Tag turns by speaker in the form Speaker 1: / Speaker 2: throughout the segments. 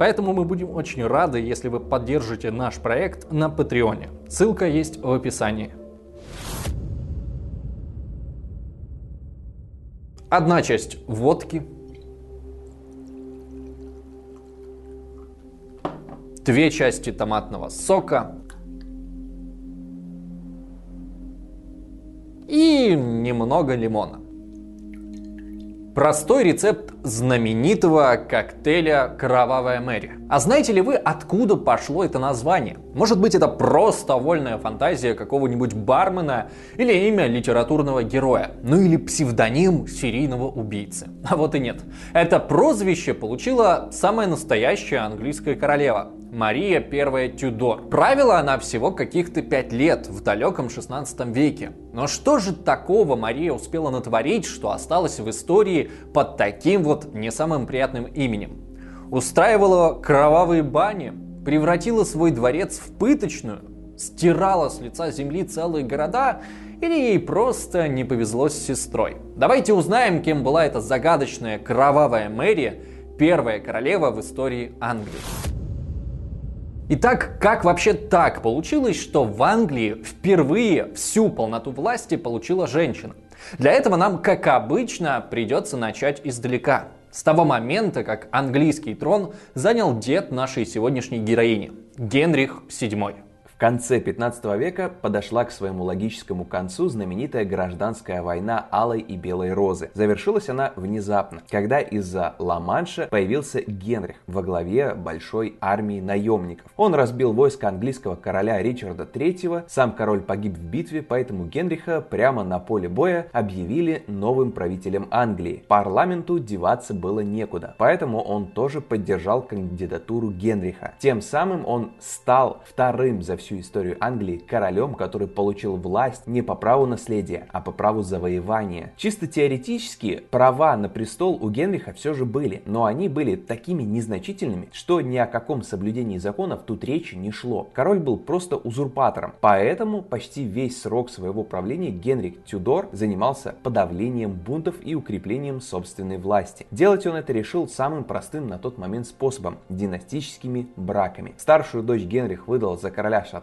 Speaker 1: поэтому мы будем очень рады, если вы поддержите наш проект на Патреоне. Ссылка есть в описании. Одна часть водки, две части томатного сока и немного лимона. Простой рецепт знаменитого коктейля «Кровавая Мэри». А знаете ли вы, откуда пошло это название? Может быть, это просто вольная фантазия какого-нибудь бармена или имя литературного героя, ну или псевдоним серийного убийцы. А вот и нет. Это прозвище получила самая настоящая английская королева Мария I Тюдор. Правила она всего каких-то пять лет в далеком 16 веке. Но что же такого Мария успела натворить, что осталось в истории под таким вот не самым приятным именем? Устраивала кровавые бани, превратила свой дворец в пыточную, стирала с лица земли целые города или ей просто не повезло с сестрой? Давайте узнаем, кем была эта загадочная кровавая Мэри, первая королева в истории Англии. Итак, как вообще так получилось, что в Англии впервые всю полноту власти получила женщина? Для этого нам, как обычно, придется начать издалека. С того момента, как английский трон занял дед нашей сегодняшней героини, Генрих VII
Speaker 2: конце 15 века подошла к своему логическому концу знаменитая гражданская война Алой и Белой Розы. Завершилась она внезапно, когда из-за Ла-Манша появился Генрих во главе большой армии наемников. Он разбил войско английского короля Ричарда III, сам король погиб в битве, поэтому Генриха прямо на поле боя объявили новым правителем Англии. Парламенту деваться было некуда, поэтому он тоже поддержал кандидатуру Генриха. Тем самым он стал вторым за всю всю историю Англии королем, который получил власть не по праву наследия, а по праву завоевания. Чисто теоретически права на престол у Генриха все же были, но они были такими незначительными, что ни о каком соблюдении законов тут речи не шло. Король был просто узурпатором, поэтому почти весь срок своего правления Генрих Тюдор занимался подавлением бунтов и укреплением собственной власти. Делать он это решил самым простым на тот момент способом – династическими браками. Старшую дочь Генрих выдал за короля Шотландии,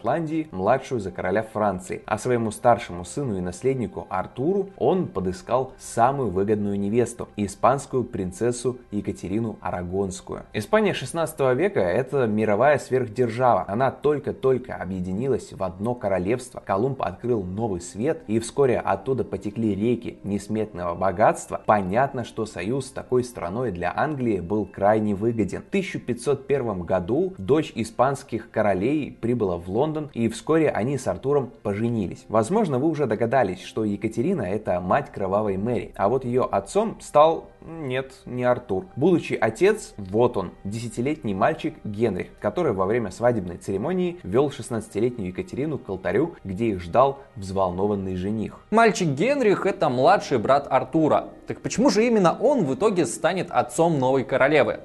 Speaker 2: младшую за короля Франции, а своему старшему сыну и наследнику Артуру он подыскал самую выгодную невесту, испанскую принцессу Екатерину Арагонскую. Испания 16 века это мировая сверхдержава. Она только-только объединилась в одно королевство. Колумб открыл новый свет и вскоре оттуда потекли реки несметного богатства. Понятно, что союз с такой страной для Англии был крайне выгоден. В 1501 году дочь испанских королей прибыла в Лондон Лондон, и вскоре они с Артуром поженились. Возможно, вы уже догадались, что Екатерина это мать кровавой Мэри, а вот ее отцом стал нет, не Артур. Будучи отец, вот он, десятилетний мальчик Генрих, который во время свадебной церемонии вел 16-летнюю Екатерину к алтарю, где их ждал взволнованный жених.
Speaker 1: Мальчик Генрих это младший брат Артура. Так почему же именно он в итоге станет отцом новой королевы?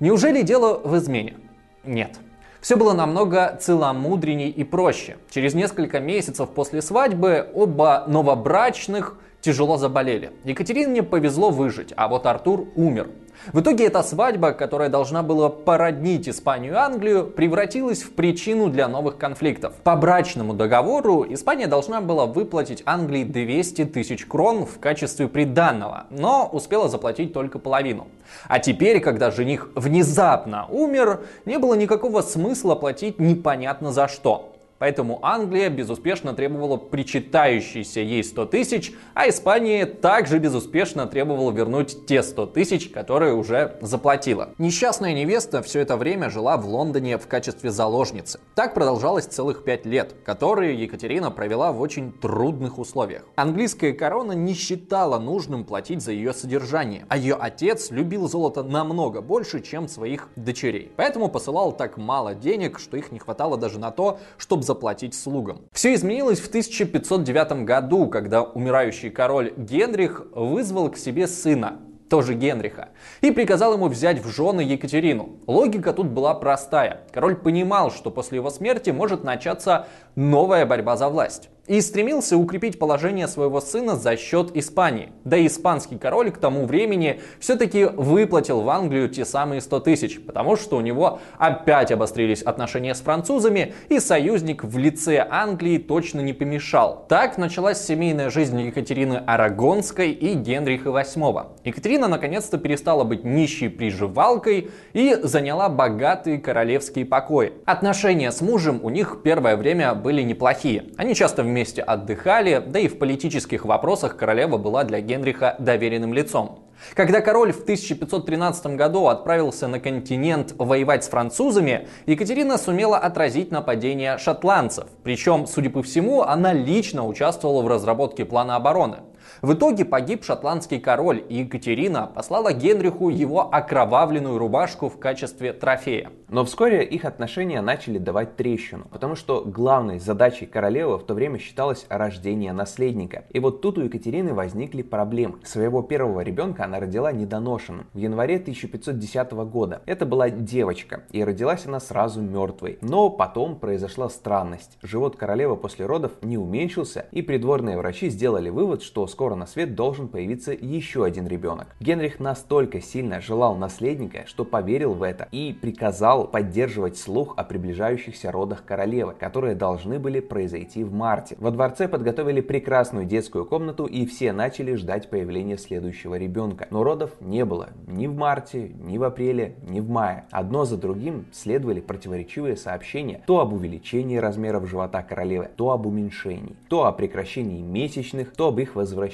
Speaker 1: Неужели дело в измене? Нет. Все было намного целомудренней и проще. Через несколько месяцев после свадьбы оба новобрачных тяжело заболели. Екатерине повезло выжить, а вот Артур умер. В итоге эта свадьба, которая должна была породнить Испанию и Англию, превратилась в причину для новых конфликтов. По брачному договору Испания должна была выплатить Англии 200 тысяч крон в качестве приданного, но успела заплатить только половину. А теперь, когда жених внезапно умер, не было никакого смысла платить непонятно за что. Поэтому Англия безуспешно требовала причитающиеся ей 100 тысяч, а Испания также безуспешно требовала вернуть те 100 тысяч, которые уже заплатила. Несчастная невеста все это время жила в Лондоне в качестве заложницы. Так продолжалось целых 5 лет, которые Екатерина провела в очень трудных условиях. Английская корона не считала нужным платить за ее содержание, а ее отец любил золото намного больше, чем своих дочерей. Поэтому посылал так мало денег, что их не хватало даже на то, чтобы заплатить слугам. Все изменилось в 1509 году, когда умирающий король Генрих вызвал к себе сына, тоже Генриха, и приказал ему взять в жены Екатерину. Логика тут была простая. Король понимал, что после его смерти может начаться новая борьба за власть и стремился укрепить положение своего сына за счет Испании. Да и испанский король к тому времени все-таки выплатил в Англию те самые 100 тысяч, потому что у него опять обострились отношения с французами, и союзник в лице Англии точно не помешал. Так началась семейная жизнь Екатерины Арагонской и Генриха VIII. Екатерина наконец-то перестала быть нищей приживалкой и заняла богатые королевские покои. Отношения с мужем у них первое время были неплохие. Они часто вместе вместе отдыхали, да и в политических вопросах королева была для Генриха доверенным лицом. Когда король в 1513 году отправился на континент воевать с французами, Екатерина сумела отразить нападение шотландцев. Причем, судя по всему, она лично участвовала в разработке плана обороны. В итоге погиб шотландский король, и Екатерина послала Генриху его окровавленную рубашку в качестве трофея.
Speaker 2: Но вскоре их отношения начали давать трещину, потому что главной задачей королевы в то время считалось рождение наследника. И вот тут у Екатерины возникли проблемы. Своего первого ребенка она родила недоношенным в январе 1510 года. Это была девочка, и родилась она сразу мертвой. Но потом произошла странность. Живот королевы после родов не уменьшился, и придворные врачи сделали вывод, что скоро на свет должен появиться еще один ребенок. Генрих настолько сильно желал наследника, что поверил в это и приказал поддерживать слух о приближающихся родах королевы, которые должны были произойти в марте. Во дворце подготовили прекрасную детскую комнату и все начали ждать появления следующего ребенка. Но родов не было ни в марте, ни в апреле, ни в мае. Одно за другим следовали противоречивые сообщения то об увеличении размеров живота королевы, то об уменьшении, то о прекращении месячных, то об их возвращении.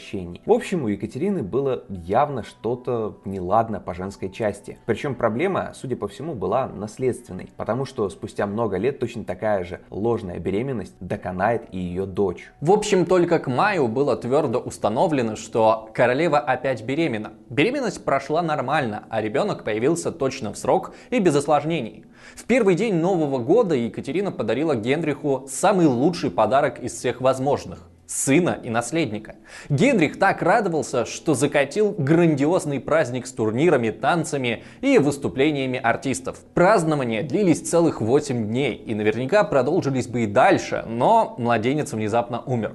Speaker 2: В общем, у Екатерины было явно что-то неладно по женской части. Причем проблема, судя по всему, была наследственной, потому что спустя много лет точно такая же ложная беременность доконает и ее дочь.
Speaker 1: В общем, только к маю было твердо установлено, что королева опять беременна. Беременность прошла нормально, а ребенок появился точно в срок и без осложнений. В первый день Нового года Екатерина подарила Генриху самый лучший подарок из всех возможных сына и наследника. Генрих так радовался, что закатил грандиозный праздник с турнирами, танцами и выступлениями артистов. Празднования длились целых 8 дней и наверняка продолжились бы и дальше, но младенец внезапно умер.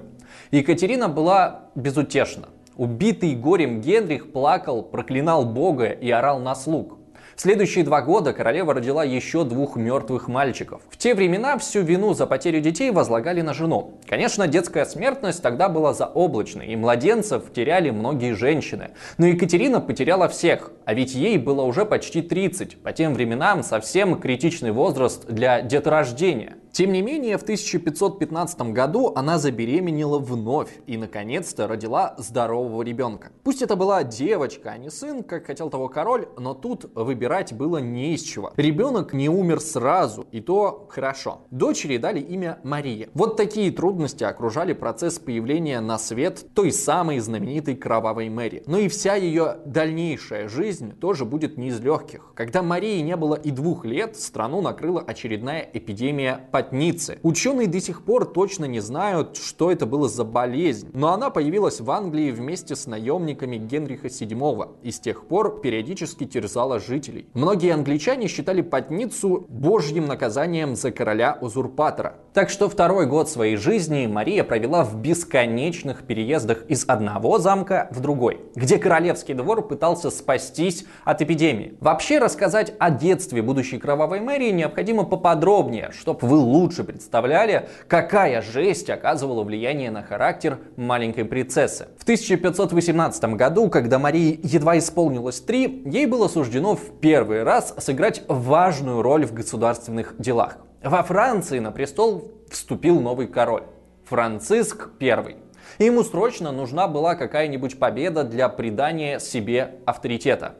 Speaker 1: Екатерина была безутешна. Убитый горем Генрих плакал, проклинал Бога и орал на слуг. В следующие два года королева родила еще двух мертвых мальчиков. В те времена всю вину за потерю детей возлагали на жену. Конечно, детская смертность тогда была заоблачной, и младенцев теряли многие женщины. Но Екатерина потеряла всех, а ведь ей было уже почти 30. По тем временам совсем критичный возраст для деторождения. Тем не менее, в 1515 году она забеременела вновь и, наконец-то, родила здорового ребенка. Пусть это была девочка, а не сын, как хотел того король, но тут выбирать было не из чего. Ребенок не умер сразу, и то хорошо. Дочери дали имя Мария. Вот такие трудности окружали процесс появления на свет той самой знаменитой кровавой Мэри. Но и вся ее дальнейшая жизнь тоже будет не из легких. Когда Марии не было и двух лет, страну накрыла очередная эпидемия потницы. Ученые до сих пор точно не знают, что это было за болезнь, но она появилась в Англии вместе с наемниками Генриха VII и с тех пор периодически терзала жителей. Многие англичане считали потницу божьим наказанием за короля-узурпатора. Так что второй год своей жизни Мария провела в бесконечных переездах из одного замка в другой, где королевский двор пытался спастись от эпидемии. Вообще рассказать о детстве будущей кровавой Мэрии необходимо поподробнее, чтобы вы лучше представляли, какая жесть оказывала влияние на характер маленькой принцессы. В 1518 году, когда Марии едва исполнилось три, ей было суждено в первый раз сыграть важную роль в государственных делах. Во Франции на престол вступил новый король – Франциск I. Ему срочно нужна была какая-нибудь победа для придания себе авторитета.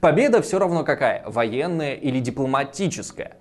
Speaker 1: Победа все равно какая – военная или дипломатическая.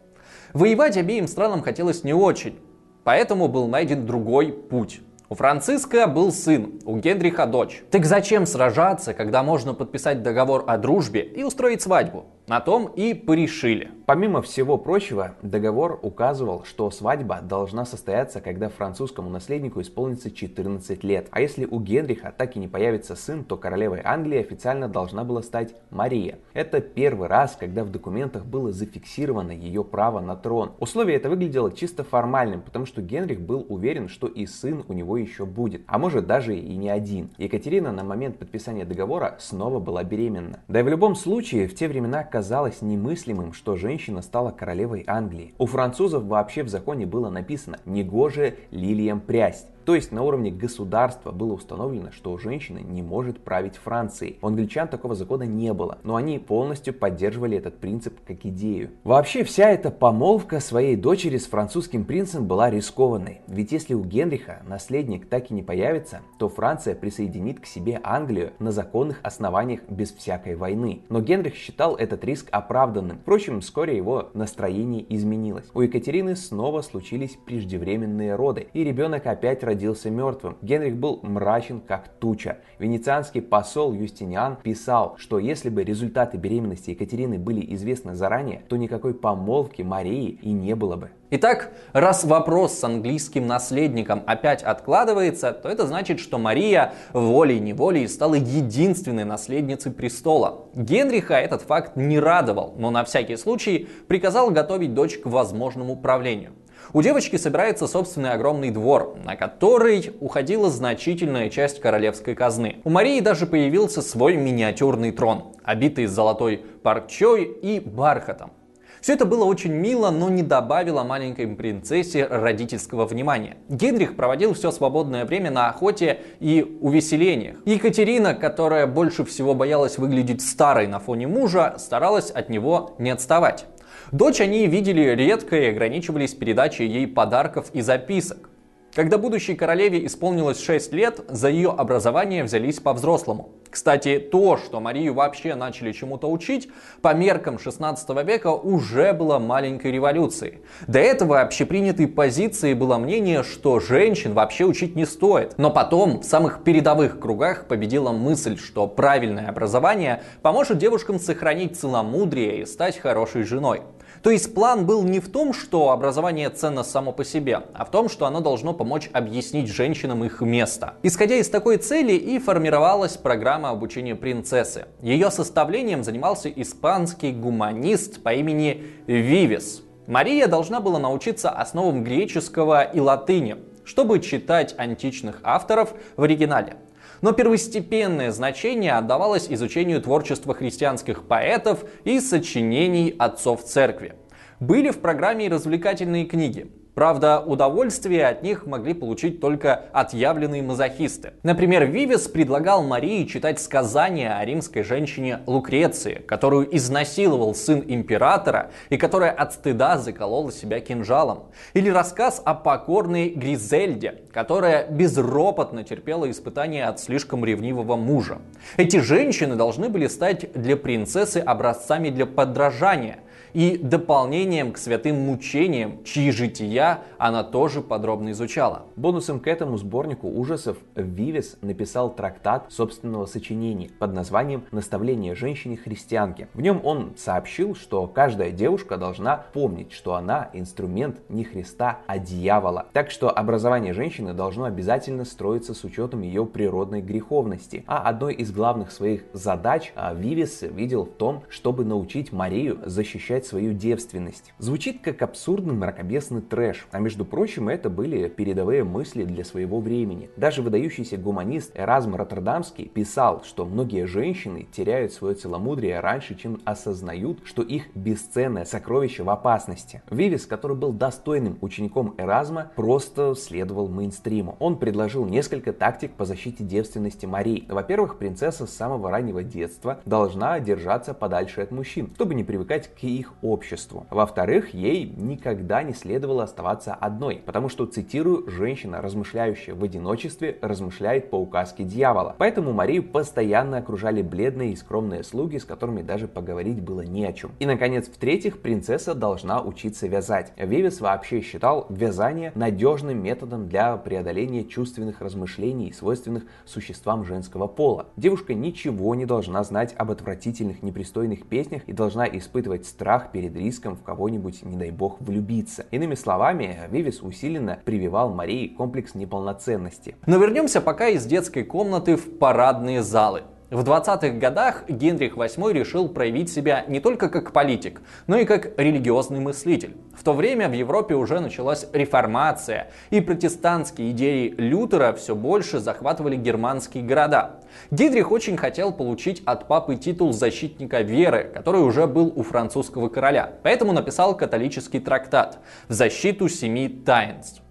Speaker 1: Воевать обеим странам хотелось не очень, поэтому был найден другой путь. У Франциска был сын, у Генриха дочь. Так зачем сражаться, когда можно подписать договор о дружбе и устроить свадьбу? На том и порешили.
Speaker 2: Помимо всего прочего, договор указывал, что свадьба должна состояться, когда французскому наследнику исполнится 14 лет. А если у Генриха так и не появится сын, то королевой Англии официально должна была стать Мария. Это первый раз, когда в документах было зафиксировано ее право на трон. Условие это выглядело чисто формальным, потому что Генрих был уверен, что и сын у него еще будет. А может даже и не один. Екатерина на момент подписания договора снова была беременна. Да и в любом случае, в те времена казалось немыслимым, что женщина стала королевой Англии. У французов вообще в законе было написано «негоже лилиям прясть». То есть на уровне государства было установлено, что женщина не может править Францией. У англичан такого закона не было, но они полностью поддерживали этот принцип как идею. Вообще вся эта помолвка своей дочери с французским принцем была рискованной. Ведь если у Генриха наследник так и не появится, то Франция присоединит к себе Англию на законных основаниях без всякой войны. Но Генрих считал этот риск оправданным. Впрочем, вскоре его настроение изменилось. У Екатерины снова случились преждевременные роды, и ребенок опять родился мертвым. Генрих был мрачен как туча. Венецианский посол Юстиниан писал, что если бы результаты беременности Екатерины были известны заранее, то никакой помолвки Марии и не было бы.
Speaker 1: Итак, раз вопрос с английским наследником опять откладывается, то это значит, что Мария волей-неволей стала единственной наследницей престола. Генриха этот факт не радовал, но на всякий случай приказал готовить дочь к возможному правлению. У девочки собирается собственный огромный двор, на который уходила значительная часть королевской казны. У Марии даже появился свой миниатюрный трон, обитый золотой парчой и бархатом. Все это было очень мило, но не добавило маленькой принцессе родительского внимания. Генрих проводил все свободное время на охоте и увеселениях. Екатерина, которая больше всего боялась выглядеть старой на фоне мужа, старалась от него не отставать. Дочь они видели редко и ограничивались передачей ей подарков и записок. Когда будущей королеве исполнилось 6 лет, за ее образование взялись по-взрослому. Кстати, то, что Марию вообще начали чему-то учить, по меркам 16 века уже было маленькой революцией. До этого общепринятой позиции было мнение, что женщин вообще учить не стоит. Но потом в самых передовых кругах победила мысль, что правильное образование поможет девушкам сохранить целомудрие и стать хорошей женой. То есть план был не в том, что образование ценно само по себе, а в том, что оно должно помочь объяснить женщинам их место. Исходя из такой цели и формировалась программа обучения принцессы. Ее составлением занимался испанский гуманист по имени Вивес. Мария должна была научиться основам греческого и латыни, чтобы читать античных авторов в оригинале. Но первостепенное значение отдавалось изучению творчества христианских поэтов и сочинений отцов церкви. Были в программе и развлекательные книги. Правда, удовольствие от них могли получить только отъявленные мазохисты. Например, Вивес предлагал Марии читать сказания о римской женщине Лукреции, которую изнасиловал сын императора и которая от стыда заколола себя кинжалом. Или рассказ о покорной Гризельде, которая безропотно терпела испытания от слишком ревнивого мужа. Эти женщины должны были стать для принцессы образцами для подражания – и дополнением к святым мучениям, чьи жития она тоже подробно изучала.
Speaker 2: Бонусом к этому сборнику ужасов Вивес написал трактат собственного сочинения под названием «Наставление женщине-христианке». В нем он сообщил, что каждая девушка должна помнить, что она инструмент не Христа, а дьявола. Так что образование женщины должно обязательно строиться с учетом ее природной греховности. А одной из главных своих задач а, Вивес видел в том, чтобы научить Марию защищать защищать свою девственность. Звучит как абсурдный мракобесный трэш, а между прочим это были передовые мысли для своего времени. Даже выдающийся гуманист Эразм Роттердамский писал, что многие женщины теряют свое целомудрие раньше, чем осознают, что их бесценное сокровище в опасности. Вивис, который был достойным учеником Эразма, просто следовал мейнстриму. Он предложил несколько тактик по защите девственности Марии. Во-первых, принцесса с самого раннего детства должна держаться подальше от мужчин, чтобы не привыкать к их обществу. Во-вторых, ей никогда не следовало оставаться одной, потому что, цитирую, женщина, размышляющая в одиночестве, размышляет по указке дьявола. Поэтому Марию постоянно окружали бледные и скромные слуги, с которыми даже поговорить было не о чем. И, наконец, в-третьих, принцесса должна учиться вязать. Вивес вообще считал вязание надежным методом для преодоления чувственных размышлений, свойственных существам женского пола. Девушка ничего не должна знать об отвратительных, непристойных песнях и должна испытывать страх страх перед риском в кого-нибудь, не дай бог, влюбиться. Иными словами, Вивис усиленно прививал Марии комплекс неполноценности.
Speaker 1: Но вернемся пока из детской комнаты в парадные залы. В 20-х годах Генрих VIII решил проявить себя не только как политик, но и как религиозный мыслитель. В то время в Европе уже началась реформация, и протестантские идеи Лютера все больше захватывали германские города. Генрих очень хотел получить от папы титул защитника веры, который уже был у французского короля, поэтому написал католический трактат в защиту семи таинств.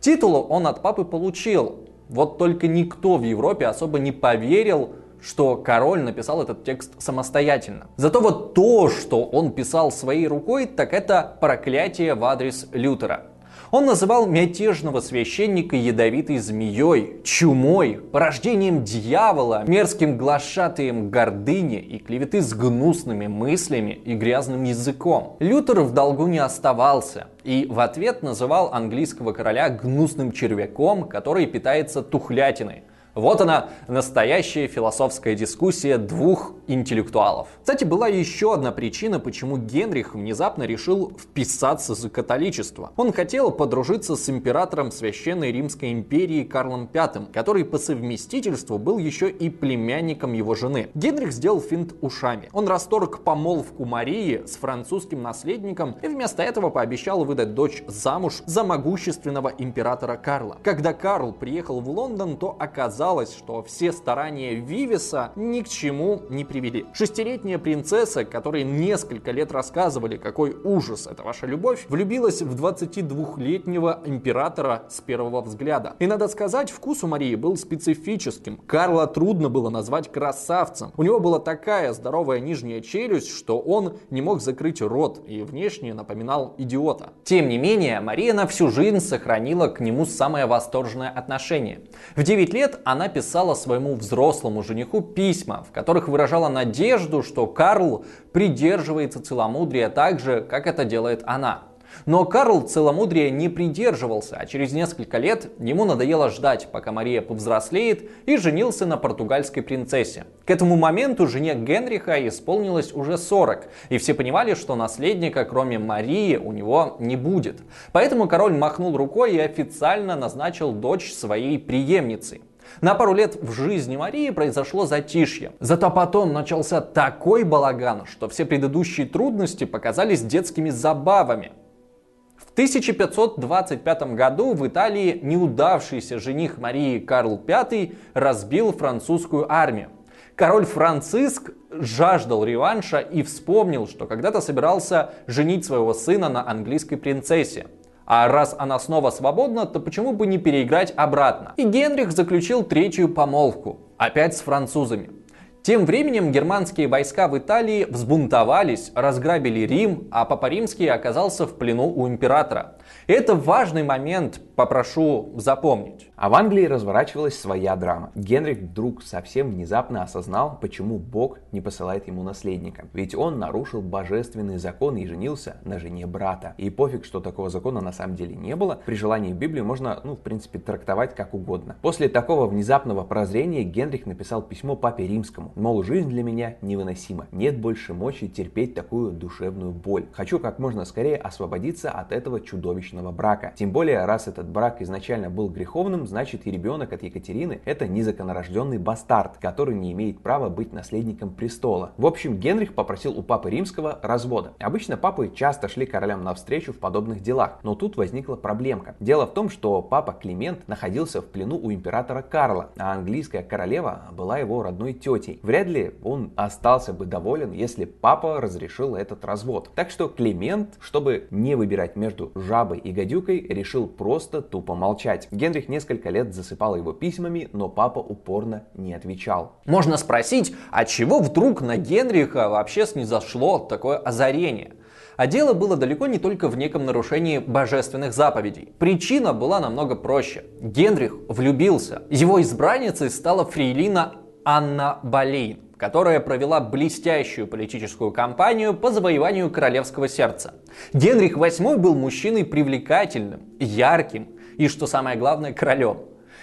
Speaker 1: Титул он от папы получил, вот только никто в Европе особо не поверил, что король написал этот текст самостоятельно. Зато вот то, что он писал своей рукой, так это проклятие в адрес Лютера. Он называл мятежного священника ядовитой змеей, чумой, порождением дьявола, мерзким глашатаем гордыни и клеветы с гнусными мыслями и грязным языком. Лютер в долгу не оставался и в ответ называл английского короля гнусным червяком, который питается тухлятиной – вот она, настоящая философская дискуссия двух интеллектуалов. Кстати, была еще одна причина, почему Генрих внезапно решил вписаться за католичество. Он хотел подружиться с императором Священной Римской империи Карлом V, который по совместительству был еще и племянником его жены. Генрих сделал финт ушами. Он расторг помолвку Марии с французским наследником и вместо этого пообещал выдать дочь замуж за могущественного императора Карла. Когда Карл приехал в Лондон, то оказалось, оказалось, что все старания Вивиса ни к чему не привели. Шестилетняя принцесса, которой несколько лет рассказывали, какой ужас это ваша любовь, влюбилась в 22-летнего императора с первого взгляда. И надо сказать, вкус у Марии был специфическим. Карла трудно было назвать красавцем. У него была такая здоровая нижняя челюсть, что он не мог закрыть рот и внешне напоминал идиота. Тем не менее, Мария на всю жизнь сохранила к нему самое восторженное отношение. В 9 лет она она писала своему взрослому жениху письма, в которых выражала надежду, что Карл придерживается целомудрия так же, как это делает она. Но Карл целомудрия не придерживался, а через несколько лет ему надоело ждать, пока Мария повзрослеет, и женился на португальской принцессе. К этому моменту жене Генриха исполнилось уже 40, и все понимали, что наследника, кроме Марии, у него не будет. Поэтому король махнул рукой и официально назначил дочь своей преемницей. На пару лет в жизни Марии произошло затишье. Зато потом начался такой балаган, что все предыдущие трудности показались детскими забавами. В 1525 году в Италии неудавшийся жених Марии Карл V разбил французскую армию. Король Франциск жаждал реванша и вспомнил, что когда-то собирался женить своего сына на английской принцессе. А раз она снова свободна, то почему бы не переиграть обратно? И Генрих заключил третью помолвку. Опять с французами. Тем временем германские войска в Италии взбунтовались, разграбили Рим, а Папа Римский оказался в плену у императора. Это важный момент, попрошу запомнить.
Speaker 2: А в Англии разворачивалась своя драма. Генрих вдруг совсем внезапно осознал, почему Бог не посылает ему наследника. Ведь он нарушил божественный закон и женился на жене брата. И пофиг, что такого закона на самом деле не было. При желании Библию можно, ну, в принципе, трактовать как угодно. После такого внезапного прозрения Генрих написал письмо папе римскому. Мол, жизнь для меня невыносима. Нет больше мочи терпеть такую душевную боль. Хочу как можно скорее освободиться от этого чудовищного брака. Тем более, раз этот брак изначально был греховным, значит и ребенок от Екатерины это незаконорожденный бастард, который не имеет права быть наследником престола. В общем, Генрих попросил у папы римского развода. Обычно папы часто шли королям навстречу в подобных делах, но тут возникла проблемка. Дело в том, что папа Климент находился в плену у императора Карла, а английская королева была его родной тетей. Вряд ли он остался бы доволен, если папа разрешил этот развод. Так что Климент, чтобы не выбирать между жабой и гадюкой, решил просто тупо молчать. Генрих несколько лет засыпала его письмами, но папа упорно не отвечал.
Speaker 1: Можно спросить, а чего вдруг на Генриха вообще снизошло такое озарение? А дело было далеко не только в неком нарушении божественных заповедей. Причина была намного проще. Генрих влюбился. Его избранницей стала фрейлина Анна Болейн которая провела блестящую политическую кампанию по завоеванию королевского сердца. Генрих VIII был мужчиной привлекательным, ярким и, что самое главное, королем.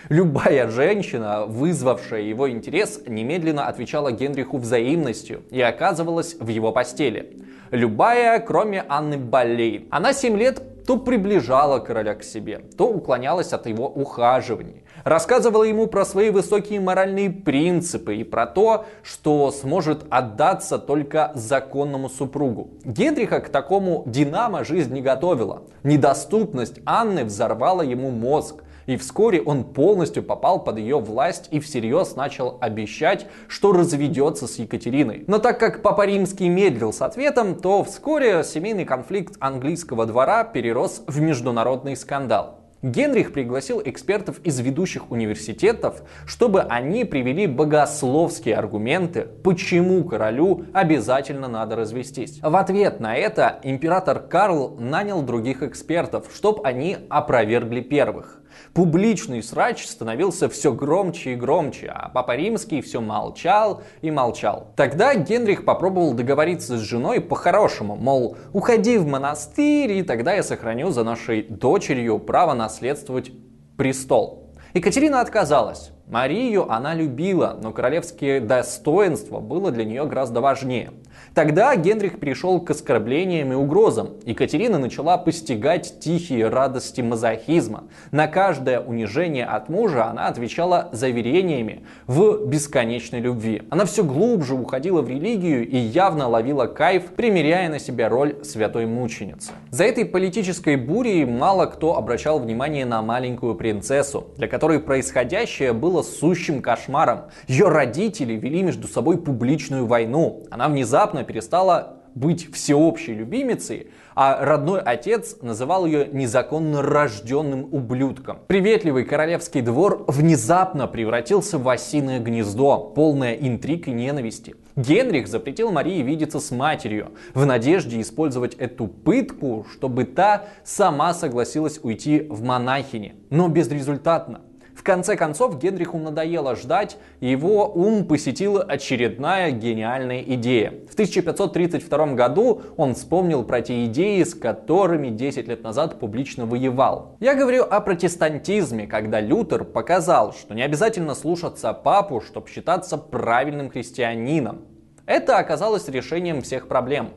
Speaker 1: Любая женщина, вызвавшая его интерес, немедленно отвечала Генриху взаимностью и оказывалась в его постели. Любая, кроме Анны Болейн. Она 7 лет то приближала короля к себе, то уклонялась от его ухаживаний. Рассказывала ему про свои высокие моральные принципы и про то, что сможет отдаться только законному супругу. Генриха к такому динамо жизнь не готовила. Недоступность Анны взорвала ему мозг. И вскоре он полностью попал под ее власть и всерьез начал обещать, что разведется с Екатериной. Но так как Папа Римский медлил с ответом, то вскоре семейный конфликт английского двора перерос в международный скандал. Генрих пригласил экспертов из ведущих университетов, чтобы они привели богословские аргументы, почему королю обязательно надо развестись. В ответ на это император Карл нанял других экспертов, чтобы они опровергли первых. Публичный срач становился все громче и громче, а Папа Римский все молчал и молчал. Тогда Генрих попробовал договориться с женой по-хорошему, мол, уходи в монастырь, и тогда я сохраню за нашей дочерью право наследствовать престол. Екатерина отказалась. Марию она любила, но королевские достоинства было для нее гораздо важнее. Тогда Генрих перешел к оскорблениям и угрозам. Екатерина начала постигать тихие радости мазохизма. На каждое унижение от мужа она отвечала заверениями в бесконечной любви. Она все глубже уходила в религию и явно ловила кайф, примеряя на себя роль святой мученицы. За этой политической бурей мало кто обращал внимание на маленькую принцессу, для которой происходящее было сущим кошмаром. Ее родители вели между собой публичную войну. Она внезапно перестала быть всеобщей любимицей, а родной отец называл ее незаконно рожденным ублюдком. Приветливый королевский двор внезапно превратился в осиное гнездо, полное интриг и ненависти. Генрих запретил Марии видеться с матерью, в надежде использовать эту пытку, чтобы та сама согласилась уйти в монахини. Но безрезультатно. В конце концов, Генриху надоело ждать, его ум посетила очередная гениальная идея. В 1532 году он вспомнил про те идеи, с которыми 10 лет назад публично воевал. Я говорю о протестантизме, когда Лютер показал, что не обязательно слушаться папу, чтобы считаться правильным христианином. Это оказалось решением всех проблем.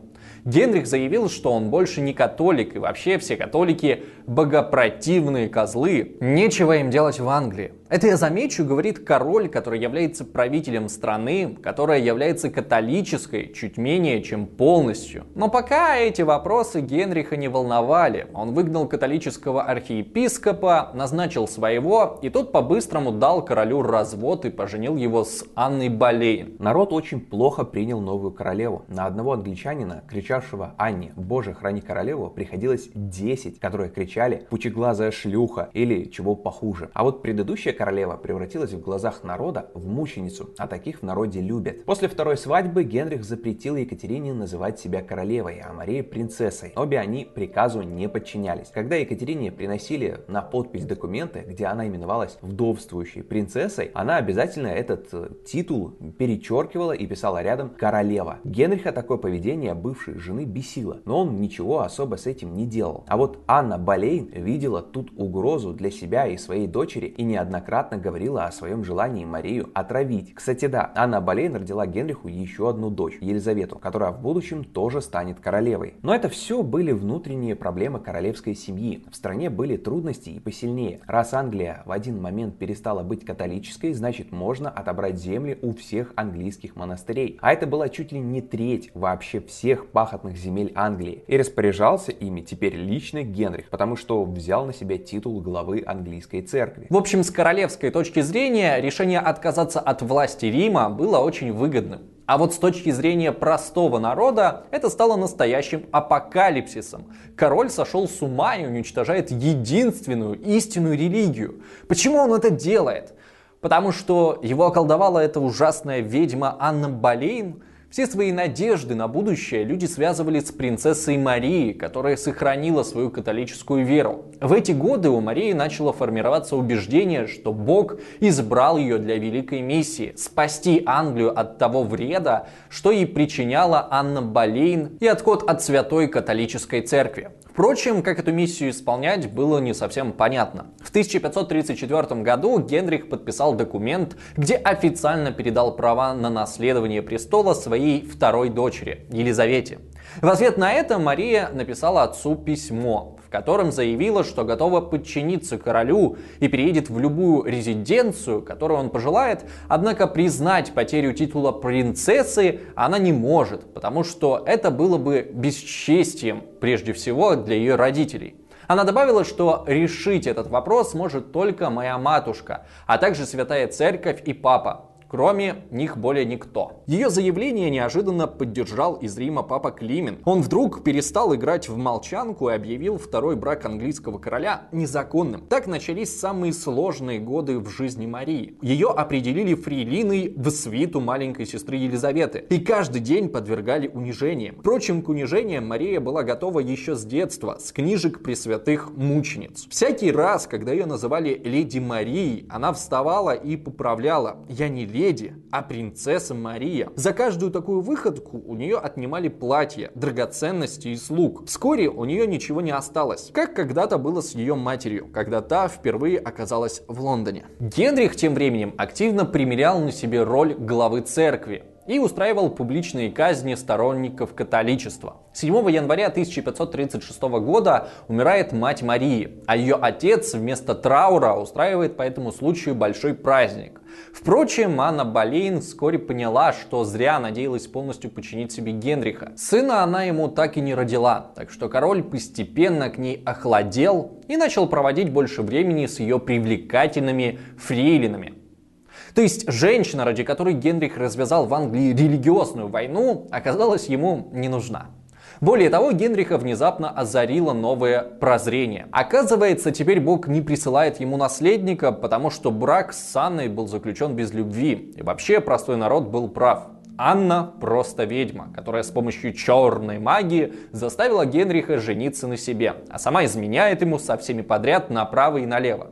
Speaker 1: Генрих заявил, что он больше не католик, и вообще все католики богопротивные козлы. Нечего им делать в Англии. Это я замечу, говорит король, который является правителем страны, которая является католической чуть менее чем полностью. Но пока эти вопросы Генриха не волновали. Он выгнал католического архиепископа, назначил своего, и тот по-быстрому дал королю развод и поженил его с Анной Болейн.
Speaker 2: Народ очень плохо принял новую королеву. На одного англичанина, кричавшего Анне «Боже, храни королеву», приходилось 10, которые кричали «Пучеглазая шлюха» или чего похуже. А вот предыдущая королева превратилась в глазах народа в мученицу, а таких в народе любят. После второй свадьбы Генрих запретил Екатерине называть себя королевой, а Марии принцессой. Обе они приказу не подчинялись. Когда Екатерине приносили на подпись документы, где она именовалась вдовствующей принцессой, она обязательно этот э, титул перечеркивала и писала рядом «королева». Генриха такое поведение бывшей жены бесило, но он ничего особо с этим не делал. А вот Анна Болейн видела тут угрозу для себя и своей дочери и неоднократно неоднократно говорила о своем желании Марию отравить. Кстати, да, Анна Болейн родила Генриху еще одну дочь, Елизавету, которая в будущем тоже станет королевой. Но это все были внутренние проблемы королевской семьи. В стране были трудности и посильнее. Раз Англия в один момент перестала быть католической, значит можно отобрать земли у всех английских монастырей. А это была чуть ли не треть вообще всех пахотных земель Англии. И распоряжался ими теперь лично Генрих, потому что взял на себя титул главы английской церкви.
Speaker 1: В общем, с королевой королевской точки зрения решение отказаться от власти Рима было очень выгодным. А вот с точки зрения простого народа это стало настоящим апокалипсисом. Король сошел с ума и уничтожает единственную истинную религию. Почему он это делает? Потому что его околдовала эта ужасная ведьма Анна Болейн – все свои надежды на будущее люди связывали с принцессой Марией, которая сохранила свою католическую веру. В эти годы у Марии начало формироваться убеждение, что Бог избрал ее для великой миссии – спасти Англию от того вреда, что ей причиняла Анна Болейн и отход от святой католической церкви Впрочем, как эту миссию исполнять, было не совсем понятно. В 1534 году Генрих подписал документ, где официально передал права на наследование престола своей второй дочери, Елизавете. В ответ на это Мария написала отцу письмо, в котором заявила, что готова подчиниться королю и переедет в любую резиденцию, которую он пожелает, однако признать потерю титула принцессы она не может, потому что это было бы бесчестием, прежде всего, для ее родителей. Она добавила, что решить этот вопрос может только моя матушка, а также Святая Церковь и Папа. Кроме них более никто. Ее заявление неожиданно поддержал из Рима папа Климен. Он вдруг перестал играть в молчанку и объявил второй брак английского короля незаконным. Так начались самые сложные годы в жизни Марии. Ее определили фрилиной в свиту маленькой сестры Елизаветы. И каждый день подвергали унижениям. Впрочем, к унижениям Мария была готова еще с детства, с книжек пресвятых мучениц. Всякий раз, когда ее называли леди Марией, она вставала и поправляла. Я не леди, а принцесса Мария. За каждую такую выходку у нее отнимали платья, драгоценности и слуг. Вскоре у нее ничего не осталось, как когда-то было с ее матерью, когда та впервые оказалась в Лондоне. Генрих тем временем активно примерял на себе роль главы церкви и устраивал публичные казни сторонников католичества. 7 января 1536 года умирает мать Марии, а ее отец вместо траура устраивает по этому случаю большой праздник. Впрочем, Анна Болейн вскоре поняла, что зря надеялась полностью подчинить себе Генриха. Сына она ему так и не родила, так что король постепенно к ней охладел и начал проводить больше времени с ее привлекательными фрейлинами. То есть женщина, ради которой Генрих развязал в Англии религиозную войну, оказалась ему не нужна. Более того, Генриха внезапно озарило новое прозрение. Оказывается, теперь Бог не присылает ему наследника, потому что брак с Анной был заключен без любви. И вообще простой народ был прав. Анна просто ведьма, которая с помощью черной магии заставила Генриха жениться на себе, а сама изменяет ему со всеми подряд направо и налево.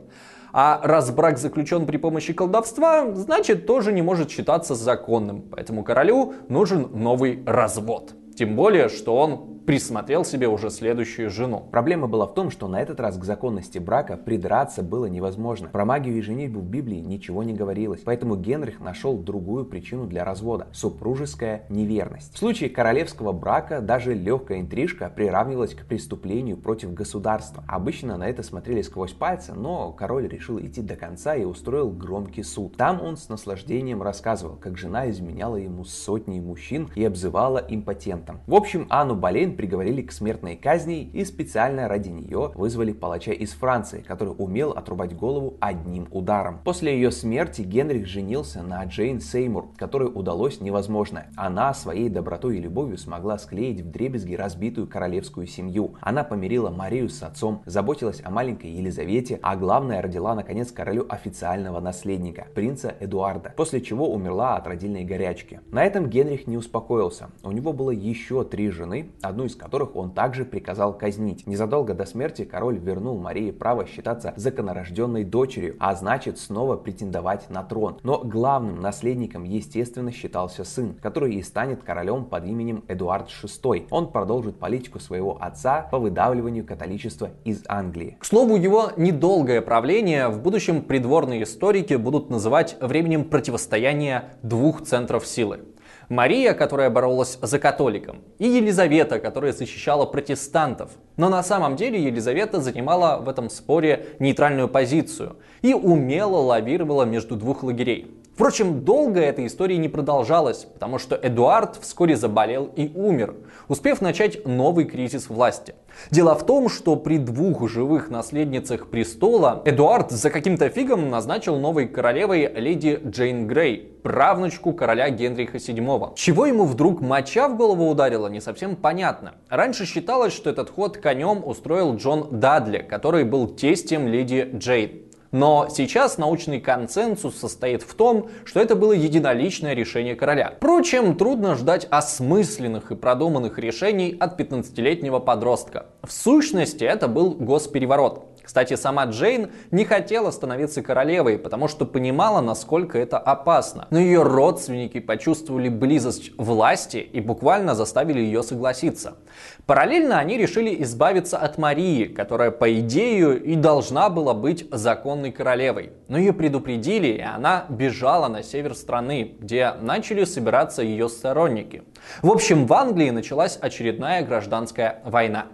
Speaker 1: А раз брак заключен при помощи колдовства, значит тоже не может считаться законным. Поэтому королю нужен новый развод. Тем более, что он присмотрел себе уже следующую жену.
Speaker 2: Проблема была в том, что на этот раз к законности брака придраться было невозможно. Про магию и женитьбу в Библии ничего не говорилось, поэтому Генрих нашел другую причину для развода – супружеская неверность. В случае королевского брака даже легкая интрижка приравнивалась к преступлению против государства. Обычно на это смотрели сквозь пальцы, но король решил идти до конца и устроил громкий суд. Там он с наслаждением рассказывал, как жена изменяла ему сотни мужчин и обзывала импотентом. В общем, Анну Болейн приговорили к смертной казни и специально ради нее вызвали палача из Франции, который умел отрубать голову одним ударом. После ее смерти Генрих женился на Джейн Сеймур, которой удалось невозможное. Она своей добротой и любовью смогла склеить в дребезги разбитую королевскую семью. Она помирила Марию с отцом, заботилась о маленькой Елизавете, а главное родила наконец королю официального наследника, принца Эдуарда, после чего умерла от родильной горячки. На этом Генрих не успокоился. У него было еще три жены, одну из которых он также приказал казнить. Незадолго до смерти король вернул Марии право считаться законорожденной дочерью, а значит снова претендовать на трон. Но главным наследником, естественно, считался сын, который и станет королем под именем Эдуард VI. Он продолжит политику своего отца по выдавливанию католичества из Англии.
Speaker 1: К слову, его недолгое правление в будущем придворные историки будут называть временем противостояния двух центров силы. Мария, которая боролась за католиком, и Елизавета, которая защищала протестантов. Но на самом деле Елизавета занимала в этом споре нейтральную позицию и умело лавировала между двух лагерей. Впрочем, долго эта история не продолжалась, потому что Эдуард вскоре заболел и умер, успев начать новый кризис власти. Дело в том, что при двух живых наследницах престола Эдуард за каким-то фигом назначил новой королевой леди Джейн Грей, правнучку короля Генриха VII. Чего ему вдруг моча в голову ударила, не совсем понятно. Раньше считалось, что этот ход конем устроил Джон Дадли, который был тестем леди Джейн. Но сейчас научный консенсус состоит в том, что это было единоличное решение короля. Впрочем, трудно ждать осмысленных и продуманных решений от 15-летнего подростка. В сущности, это был госпереворот. Кстати, сама Джейн не хотела становиться королевой, потому что понимала, насколько это опасно. Но ее родственники почувствовали близость власти и буквально заставили ее согласиться. Параллельно они решили избавиться от Марии, которая по идее и должна была быть законной королевой. Но ее предупредили, и она бежала на север страны, где начали собираться ее сторонники. В общем, в Англии началась очередная гражданская война.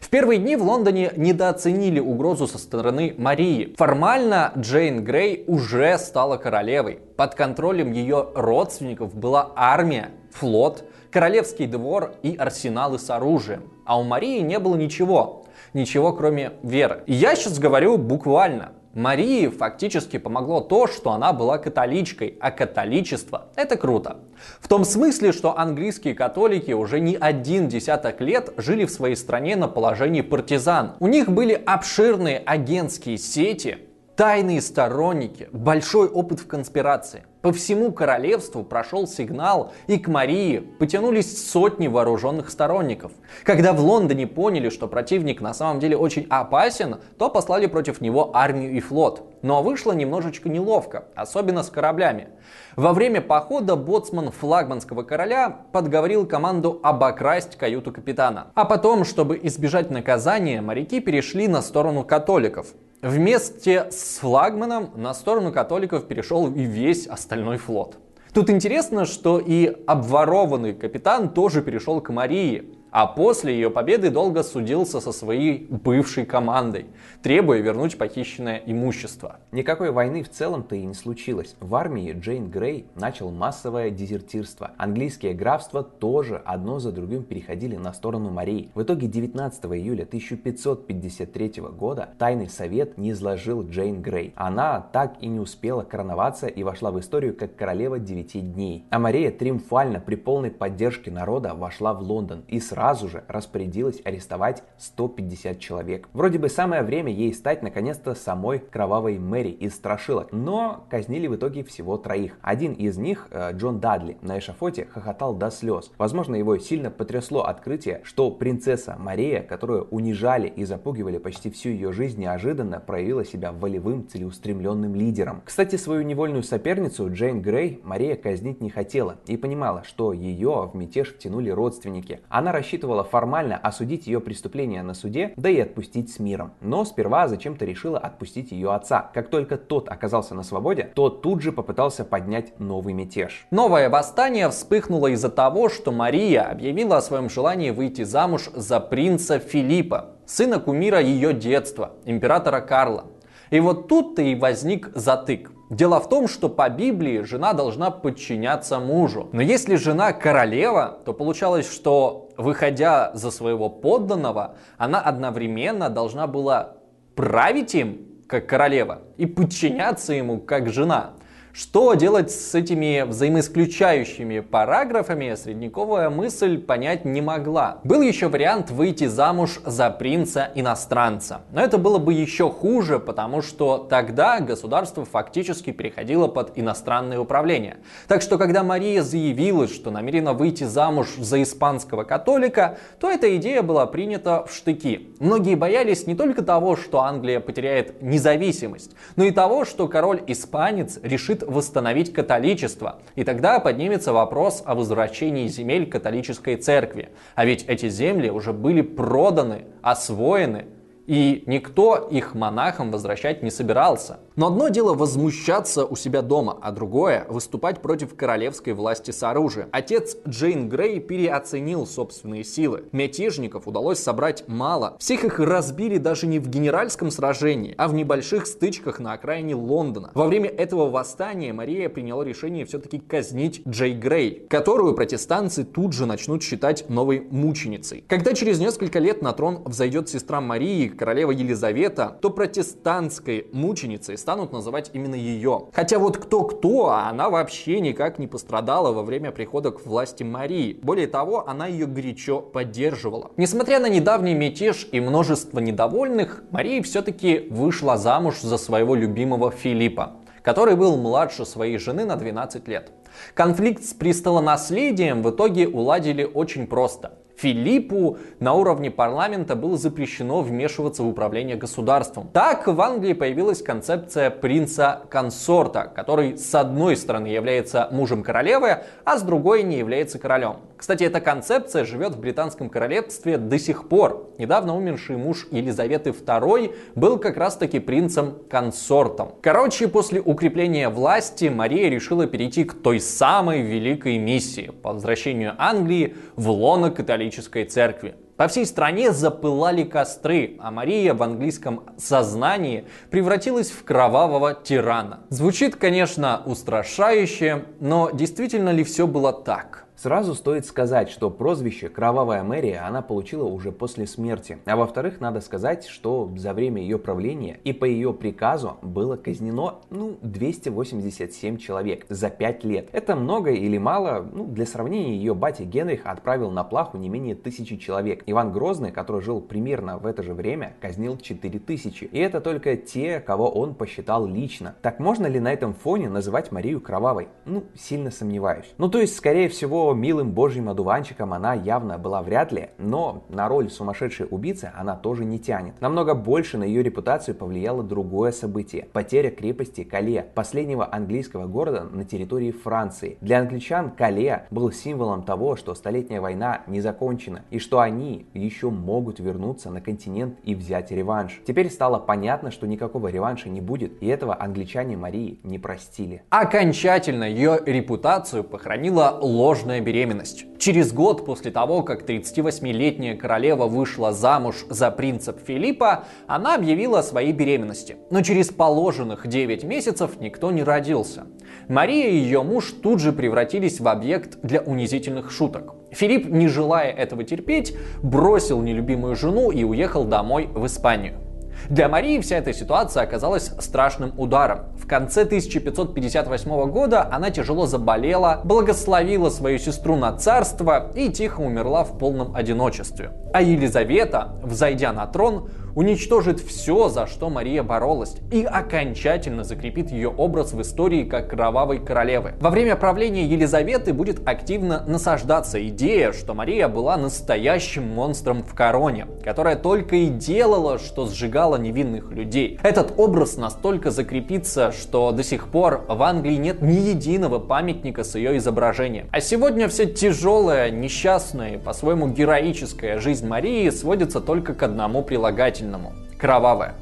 Speaker 1: В первые дни в Лондоне недооценили угрозу со стороны Марии. Формально Джейн Грей уже стала королевой. Под контролем ее родственников была армия, флот, королевский двор и арсеналы с оружием. А у Марии не было ничего. Ничего кроме веры. Я сейчас говорю буквально. Марии фактически помогло то, что она была католичкой, а католичество – это круто. В том смысле, что английские католики уже не один десяток лет жили в своей стране на положении партизан. У них были обширные агентские сети, тайные сторонники, большой опыт в конспирации. По всему королевству прошел сигнал, и к Марии потянулись сотни вооруженных сторонников. Когда в Лондоне поняли, что противник на самом деле очень опасен, то послали против него армию и флот. Но вышло немножечко неловко, особенно с кораблями. Во время похода боцман флагманского короля подговорил команду обокрасть каюту капитана. А потом, чтобы избежать наказания, моряки перешли на сторону католиков. Вместе с флагманом на сторону католиков перешел и весь остальной флот. Тут интересно, что и обворованный капитан тоже перешел к Марии, а после ее победы долго судился со своей бывшей командой, требуя вернуть похищенное имущество.
Speaker 2: Никакой войны в целом-то и не случилось. В армии Джейн Грей начал массовое дезертирство. Английские графства тоже одно за другим переходили на сторону Марии. В итоге 19 июля 1553 года Тайный совет не изложил Джейн Грей. Она так и не успела короноваться и вошла в историю как королева 9 дней. А Мария триумфально при полной поддержке народа вошла в Лондон и сразу сразу же распорядилась арестовать 150 человек. Вроде бы самое время ей стать наконец-то самой кровавой Мэри из страшилок, но казнили в итоге всего троих. Один из них, э, Джон Дадли, на эшафоте хохотал до слез. Возможно, его сильно потрясло открытие, что принцесса Мария, которую унижали и запугивали почти всю ее жизнь, неожиданно проявила себя волевым, целеустремленным лидером. Кстати, свою невольную соперницу Джейн Грей Мария казнить не хотела и понимала, что ее в мятеж втянули родственники. Она рассчитывала рассчитывала формально осудить ее преступление на суде, да и отпустить с миром. Но сперва зачем-то решила отпустить ее отца. Как только тот оказался на свободе, то тут же попытался поднять новый мятеж.
Speaker 1: Новое восстание вспыхнуло из-за того, что Мария объявила о своем желании выйти замуж за принца Филиппа, сына кумира ее детства, императора Карла. И вот тут-то и возник затык. Дело в том, что по Библии жена должна подчиняться мужу. Но если жена королева, то получалось, что выходя за своего подданного, она одновременно должна была править им, как королева, и подчиняться ему, как жена. Что делать с этими взаимоисключающими параграфами, средневековая мысль понять не могла. Был еще вариант выйти замуж за принца-иностранца. Но это было бы еще хуже, потому что тогда государство фактически переходило под иностранное управление. Так что, когда Мария заявила, что намерена выйти замуж за испанского католика, то эта идея была принята в штыки. Многие боялись не только того, что Англия потеряет независимость, но и того, что король-испанец решит восстановить католичество. И тогда поднимется вопрос о возвращении земель католической церкви. А ведь эти земли уже были проданы, освоены, и никто их монахам возвращать не собирался. Но одно дело возмущаться у себя дома, а другое выступать против королевской власти с оружием. Отец Джейн Грей переоценил собственные силы. Мятежников удалось собрать мало. Всех их разбили даже не в генеральском сражении, а в небольших стычках на окраине Лондона. Во время этого восстания Мария приняла решение все-таки казнить Джей Грей, которую протестанцы тут же начнут считать новой мученицей. Когда через несколько лет на трон взойдет сестра Марии, королева Елизавета, то протестантской мученицей станут называть именно ее. Хотя вот кто-кто, а она вообще никак не пострадала во время прихода к власти Марии. Более того, она ее горячо поддерживала. Несмотря на недавний мятеж и множество недовольных, Мария все-таки вышла замуж за своего любимого Филиппа который был младше своей жены на 12 лет. Конфликт с престолонаследием в итоге уладили очень просто. Филиппу на уровне парламента было запрещено вмешиваться в управление государством. Так в Англии появилась концепция принца-консорта, который с одной стороны является мужем королевы, а с другой не является королем. Кстати, эта концепция живет в британском королевстве до сих пор. Недавно умерший муж Елизаветы II был как раз-таки принцем-консортом. Короче, после укрепления власти Мария решила перейти к той самой великой миссии по возвращению Англии в лоно католической церкви. По всей стране запылали костры, а Мария в английском сознании превратилась в кровавого тирана. Звучит, конечно, устрашающе, но действительно ли все было так?
Speaker 2: Сразу стоит сказать, что прозвище «Кровавая мэрия» она получила уже после смерти. А во-вторых, надо сказать, что за время ее правления и по ее приказу было казнено, ну, 287 человек за 5 лет. Это много или мало? Ну, для сравнения, ее батя Генрих отправил на плаху не менее тысячи человек. Иван Грозный, который жил примерно в это же время, казнил 4000. И это только те, кого он посчитал лично. Так можно ли на этом фоне называть Марию кровавой? Ну, сильно сомневаюсь. Ну, то есть, скорее всего, милым божьим одуванчиком она явно была вряд ли, но на роль сумасшедшей убийцы она тоже не тянет. Намного больше на ее репутацию повлияло другое событие – потеря крепости Кале, последнего английского города на территории Франции. Для англичан Кале был символом того, что Столетняя война не закончена и что они еще могут вернуться на континент и взять реванш. Теперь стало понятно, что никакого реванша не будет, и этого англичане Марии не простили.
Speaker 1: Окончательно ее репутацию похоронила ложная беременность. Через год после того, как 38-летняя королева вышла замуж за принца Филиппа, она объявила о своей беременности. Но через положенных 9 месяцев никто не родился. Мария и ее муж тут же превратились в объект для унизительных шуток. Филипп, не желая этого терпеть, бросил нелюбимую жену и уехал домой в Испанию. Для Марии вся эта ситуация оказалась страшным ударом. В конце 1558 года она тяжело заболела, благословила свою сестру на царство и тихо умерла в полном одиночестве. А Елизавета, взойдя на трон, уничтожит все, за что Мария боролась, и окончательно закрепит ее образ в истории как кровавой королевы. Во время правления Елизаветы будет активно насаждаться идея, что Мария была настоящим монстром в короне, которая только и делала, что сжигала невинных людей. Этот образ настолько закрепится, что до сих пор в Англии нет ни единого памятника с ее изображением. А сегодня вся тяжелая, несчастная и по-своему героическая жизнь Марии сводится только к одному прилагательному замечательному – кровавая.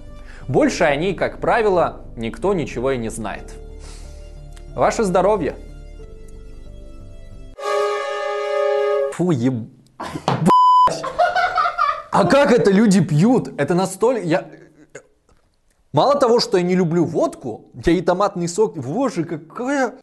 Speaker 1: Больше о ней, как правило, никто ничего и не знает. Ваше здоровье! Фу, еб... А как это люди пьют? Это настолько... Я... Мало того, что я не люблю водку, я и томатный сок... Боже, какая...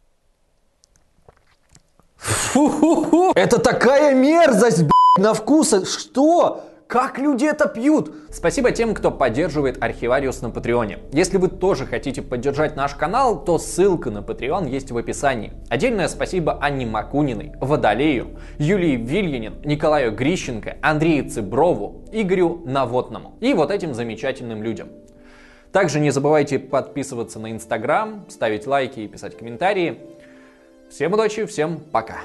Speaker 1: Фу-ху-ху. Это такая мерзость, блядь, на вкус. Что? Как люди это пьют? Спасибо тем, кто поддерживает Архивариус на Патреоне. Если вы тоже хотите поддержать наш канал, то ссылка на Patreon есть в описании. Отдельное спасибо Анне Макуниной, Водолею, Юлии Вильянин, Николаю Грищенко, Андрею Цыброву, Игорю Наводному и вот этим замечательным людям. Также не забывайте подписываться на Инстаграм, ставить лайки и писать комментарии. Всем удачи, всем пока!